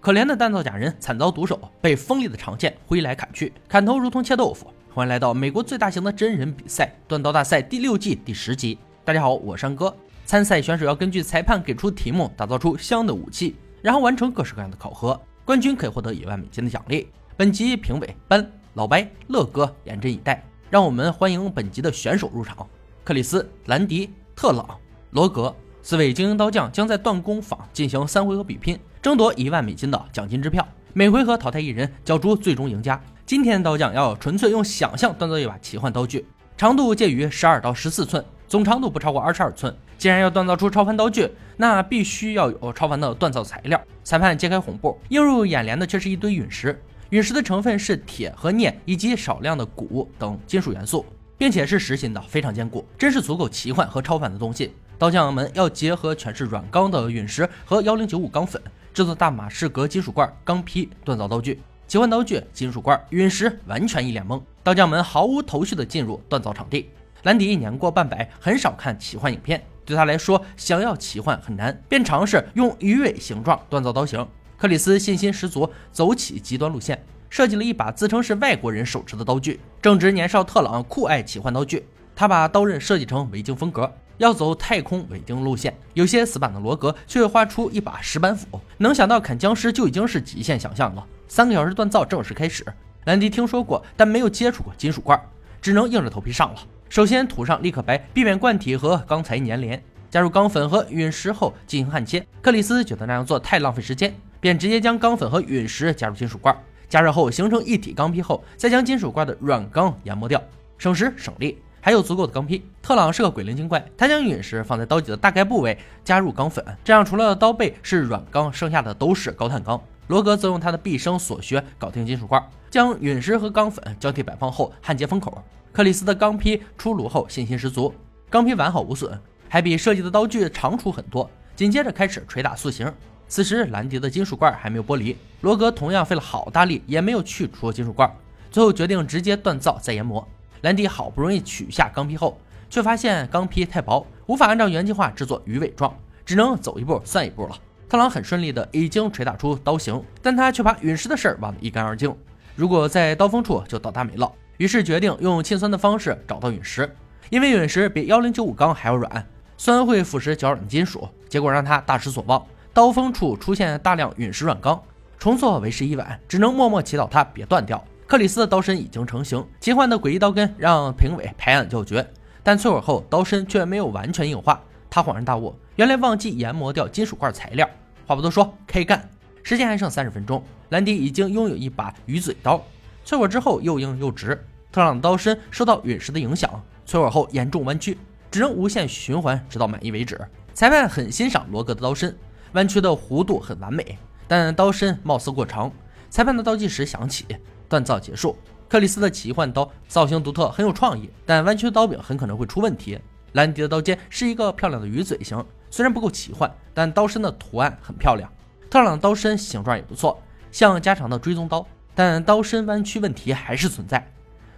可怜的锻造假人惨遭毒手，被锋利的长剑挥来砍去，砍头如同切豆腐。欢迎来到美国最大型的真人比赛——锻刀大赛第六季第十集。大家好，我是山哥。参赛选手要根据裁判给出题目，打造出相应的武器，然后完成各式各样的考核。冠军可以获得一万美金的奖励。本集评委班、老白、乐哥严阵以待，让我们欢迎本集的选手入场：克里斯、兰迪、特朗、罗格。四位精英刀匠将在锻工坊进行三回合比拼，争夺一万美金的奖金支票。每回合淘汰一人，角逐最终赢家。今天的刀匠要纯粹用想象锻造一把奇幻刀具，长度介于十二到十四寸，总长度不超过二十二寸。既然要锻造出超凡刀具，那必须要有超凡的锻造材料。裁判揭开红布，映入眼帘的却是一堆陨石。陨石的成分是铁和镍以及少量的钴等金属元素，并且是实心的，非常坚固，真是足够奇幻和超凡的东西。刀匠们要结合全是软钢的陨石和幺零九五钢粉，制作大马士革金属罐钢坯锻造刀具。奇幻刀具、金属罐、陨石，完全一脸懵。刀匠们毫无头绪地进入锻造场地。兰迪年过半百，很少看奇幻影片，对他来说，想要奇幻很难，便尝试用鱼尾形状锻造刀型。克里斯信心十足，走起极端路线，设计了一把自称是外国人手持的刀具。正值年少特朗酷爱奇幻刀具，他把刀刃设计成维京风格。要走太空伪定路线，有些死板的罗格却画出一把石板斧。能想到砍僵尸就已经是极限想象了。三个小时锻造正式开始。兰迪听说过，但没有接触过金属罐，只能硬着头皮上了。首先涂上立可白，避免罐体和钢材粘连。加入钢粉和陨石后进行焊接。克里斯觉得那样做太浪费时间，便直接将钢粉和陨石加入金属罐，加热后形成一体钢坯后，再将金属罐的软钢研磨掉，省时省力。还有足够的钢坯。特朗是个鬼灵精怪，他将陨石放在刀脊的大概部位，加入钢粉，这样除了刀背是软钢，剩下的都是高碳钢。罗格则用他的毕生所学搞定金属罐，将陨石和钢粉交替摆放后焊接封口。克里斯的钢坯出炉后信心十足，钢坯完好无损，还比设计的刀具长出很多。紧接着开始捶打塑形。此时兰迪的金属罐还没有剥离，罗格同样费了好大力，也没有去除金属罐，最后决定直接锻造再研磨。兰迪好不容易取下钢坯后，却发现钢坯太薄，无法按照原计划制作鱼尾状，只能走一步算一步了。特朗很顺利的已经捶打出刀形，但他却把陨石的事儿忘得一干二净。如果在刀锋处就倒大霉了，于是决定用沁酸的方式找到陨石，因为陨石比幺零九五钢还要软，酸会腐蚀较软的金属，结果让他大失所望。刀锋处出现大量陨石软钢，重做为时已晚，只能默默祈祷它别断掉。克里斯的刀身已经成型，奇幻的诡异刀根让评委拍案叫绝。但淬火后，刀身却没有完全硬化。他恍然大悟，原来忘记研磨掉金属块材料。话不多说，开干！时间还剩三十分钟，兰迪已经拥有一把鱼嘴刀。淬火之后又硬又直。特朗的刀身受到陨石的影响，淬火后严重弯曲，只能无限循环，直到满意为止。裁判很欣赏罗格的刀身，弯曲的弧度很完美，但刀身貌似过长。裁判的倒计时响起。锻造结束，克里斯的奇幻刀造型独特，很有创意，但弯曲的刀柄很可能会出问题。兰迪的刀尖是一个漂亮的鱼嘴形，虽然不够奇幻，但刀身的图案很漂亮。特朗的刀身形状也不错，像加长的追踪刀，但刀身弯曲问题还是存在。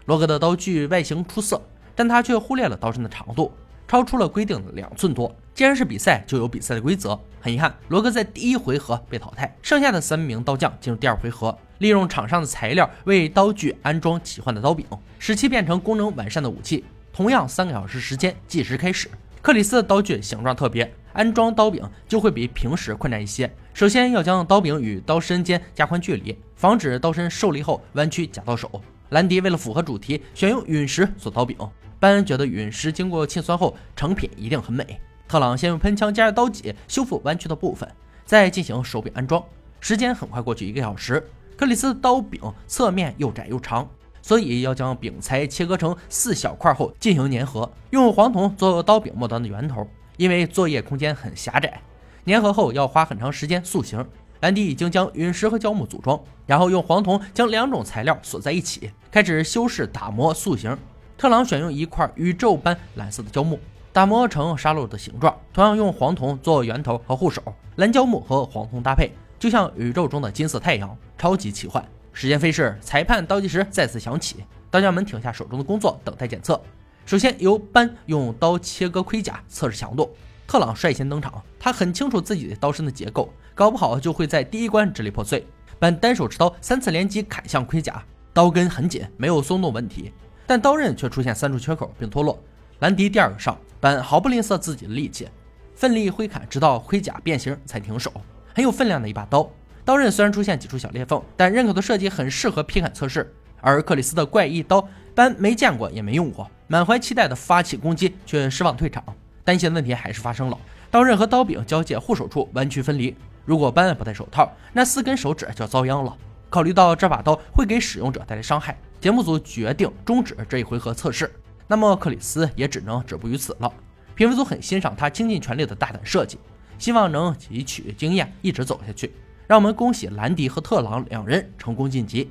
罗格的刀具外形出色，但他却忽略了刀身的长度，超出了规定的两寸多。既然是比赛，就有比赛的规则。很遗憾，罗格在第一回合被淘汰，剩下的三名刀匠进入第二回合。利用场上的材料为刀具安装奇幻的刀柄，使其变成功能完善的武器。同样，三个小时时间计时开始。克里斯的刀具形状特别，安装刀柄就会比平时困难一些。首先要将刀柄与刀身间加宽距离，防止刀身受力后弯曲夹到手。兰迪为了符合主题，选用陨石做刀柄。班恩觉得陨石经过沁酸后成品一定很美。特朗先用喷枪加热刀脊修复弯曲的部分，再进行手柄安装。时间很快过去一个小时。克里斯刀柄侧面又窄又长，所以要将柄材切割成四小块后进行粘合，用黄铜做刀柄末端的圆头。因为作业空间很狭窄，粘合后要花很长时间塑形。兰迪已经将陨石和胶木组装，然后用黄铜将两种材料锁在一起，开始修饰、打磨、塑形。特朗选用一块宇宙般蓝色的胶木，打磨成沙漏的形状，同样用黄铜做圆头和护手。蓝胶木和黄铜搭配。就像宇宙中的金色太阳，超级奇幻。时间飞逝，裁判倒计时再次响起，刀匠们停下手中的工作，等待检测。首先由班用刀切割盔甲，测试强度。特朗率先登场，他很清楚自己的刀身的结构，搞不好就会在第一关支离破碎。班单手持刀三次连击砍向盔甲，刀根很紧，没有松动问题，但刀刃却出现三处缺口并脱落。兰迪第二个上，班毫不吝啬自己的力气，奋力挥砍，直到盔甲变形才停手。很有分量的一把刀，刀刃虽然出现几处小裂缝，但刃口的设计很适合劈砍测试。而克里斯的怪异刀，班没见过也没用过，满怀期待的发起攻击，却失望退场。担心的问题还是发生了，刀刃和刀柄交界护手处弯曲分离。如果班不戴手套，那四根手指就要遭殃了。考虑到这把刀会给使用者带来伤害，节目组决定终止这一回合测试。那么克里斯也只能止步于此了。评分组很欣赏他倾尽全力的大胆设计，希望能汲取经验，一直走下去。让我们恭喜兰迪和特朗两人成功晋级。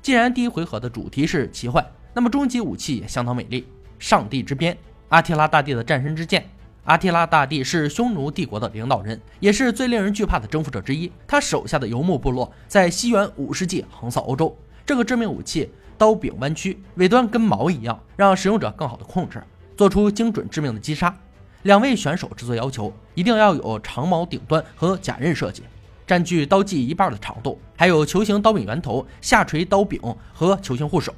既然第一回合的主题是奇幻，那么终极武器也相当美丽。上帝之鞭，阿提拉大帝的战神之剑。阿提拉大帝是匈奴帝国的领导人，也是最令人惧怕的征服者之一。他手下的游牧部落在西元五世纪横扫欧洲。这个致命武器刀柄弯曲，尾端跟矛一样，让使用者更好的控制，做出精准致命的击杀。两位选手制作要求一定要有长矛顶端和假刃设计。占据刀技一半的长度，还有球形刀柄圆头、下垂刀柄和球形护手。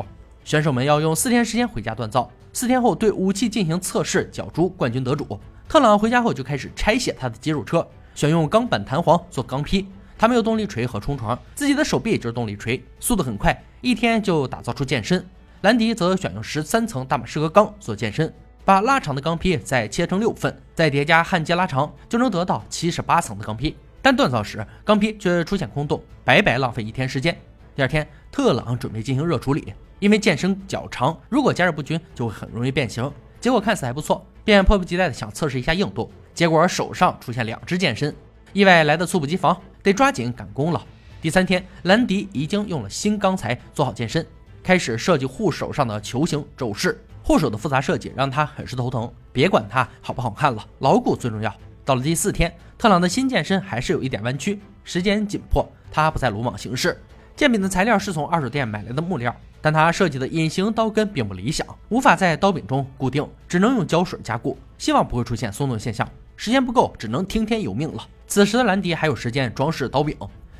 选手们要用四天时间回家锻造，四天后对武器进行测试，角逐冠军得主。特朗回家后就开始拆卸他的肌肉车，选用钢板弹簧做钢坯。他没有动力锤和冲床，自己的手臂就是动力锤，速度很快，一天就打造出剑身。兰迪则选用十三层大马士革钢做剑身，把拉长的钢坯再切成六份，再叠加焊接拉长，就能得到七十八层的钢坯。但锻造时，钢坯却出现空洞，白白浪费一天时间。第二天，特朗准备进行热处理，因为剑身较长，如果加热不均，就会很容易变形。结果看似还不错，便迫不及待的想测试一下硬度。结果手上出现两只剑身，意外来的猝不及防，得抓紧赶工了。第三天，兰迪已经用了新钢材做好剑身，开始设计护手上的球形肘饰。护手的复杂设计让他很是头疼。别管它好不好看了，牢固最重要。到了第四天，特朗的新剑身还是有一点弯曲。时间紧迫，他不再鲁莽行事。剑柄的材料是从二手店买来的木料，但他设计的隐形刀根并不理想，无法在刀柄中固定，只能用胶水加固，希望不会出现松动现象。时间不够，只能听天由命了。此时的兰迪还有时间装饰刀柄，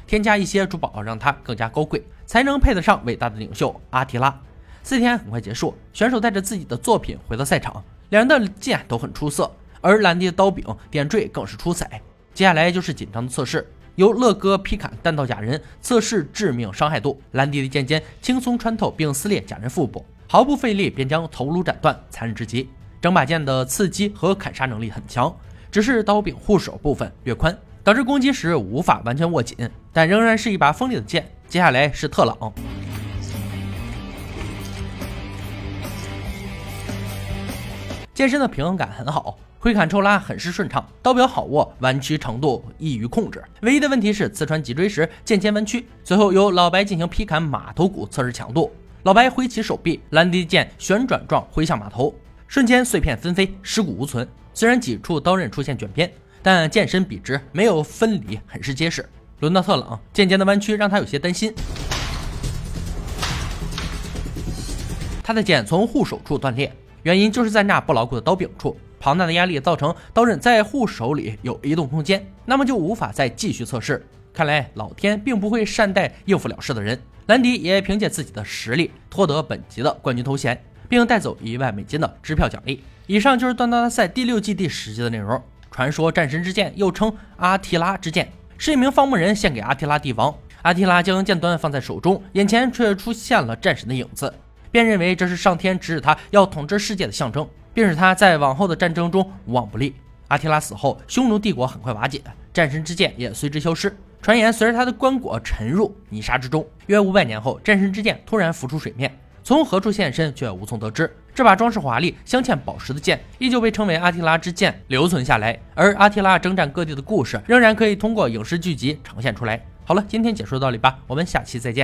添加一些珠宝，让它更加高贵，才能配得上伟大的领袖阿提拉。四天很快结束，选手带着自己的作品回到赛场，两人的剑都很出色。而兰迪的刀柄点缀更是出彩。接下来就是紧张的测试，由乐哥劈砍弹道假人，测试致命伤害度。兰迪的剑尖轻松穿透并撕裂假人腹部，毫不费力便将头颅斩断，残忍至极。整把剑的刺击和砍杀能力很强，只是刀柄护手部分略宽，导致攻击时无法完全握紧，但仍然是一把锋利的剑。接下来是特朗，剑身的平衡感很好。挥砍抽拉很是顺畅，刀柄好握，弯曲程度易于控制。唯一的问题是刺穿脊椎时剑尖弯曲。最后由老白进行劈砍马头骨测试强度。老白挥起手臂，兰迪剑旋转状挥向马头，瞬间碎片纷飞，尸骨无存。虽然几处刀刃出现卷边，但剑身笔直，没有分离，很是结实。轮到特朗，剑尖的弯曲让他有些担心。他的剑从护手处断裂，原因就是在那不牢固的刀柄处。庞大的压力造成刀刃在护手里有移动空间，那么就无法再继续测试。看来老天并不会善待应付了事的人。兰迪也凭借自己的实力夺得本集的冠军头衔，并带走一万美金的支票奖励。以上就是断刀大赛第六季第十集的内容。传说战神之剑又称阿提拉之剑，是一名放牧人献给阿提拉帝王。阿提拉将剑端放在手中，眼前却出现了战神的影子，便认为这是上天指使他要统治世界的象征。并使他在往后的战争中无往不利。阿提拉死后，匈奴帝国很快瓦解，战神之剑也随之消失。传言随着他的棺椁沉入泥沙之中，约五百年后，战神之剑突然浮出水面，从何处现身却无从得知。这把装饰华丽、镶嵌宝石的剑，依旧被称为阿提拉之剑，留存下来。而阿提拉征战各地的故事，仍然可以通过影视剧集呈现出来。好了，今天解说到这里吧，我们下期再见。